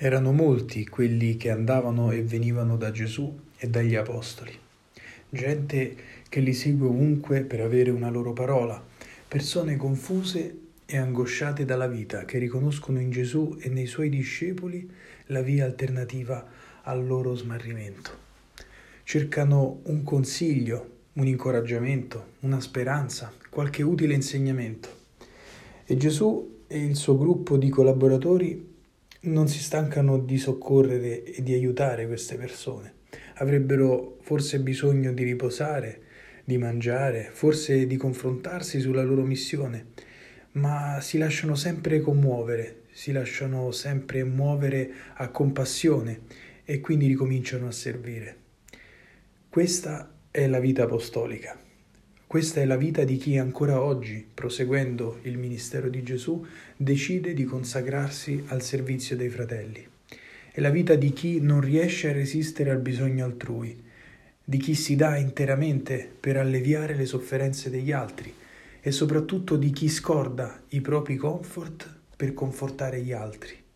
Erano molti quelli che andavano e venivano da Gesù e dagli Apostoli, gente che li segue ovunque per avere una loro parola, persone confuse e angosciate dalla vita che riconoscono in Gesù e nei suoi discepoli la via alternativa al loro smarrimento. Cercano un consiglio, un incoraggiamento, una speranza, qualche utile insegnamento. E Gesù e il suo gruppo di collaboratori non si stancano di soccorrere e di aiutare queste persone. Avrebbero forse bisogno di riposare, di mangiare, forse di confrontarsi sulla loro missione, ma si lasciano sempre commuovere, si lasciano sempre muovere a compassione e quindi ricominciano a servire. Questa è la vita apostolica. Questa è la vita di chi ancora oggi, proseguendo il ministero di Gesù, decide di consacrarsi al servizio dei fratelli. È la vita di chi non riesce a resistere al bisogno altrui, di chi si dà interamente per alleviare le sofferenze degli altri e soprattutto di chi scorda i propri comfort per confortare gli altri.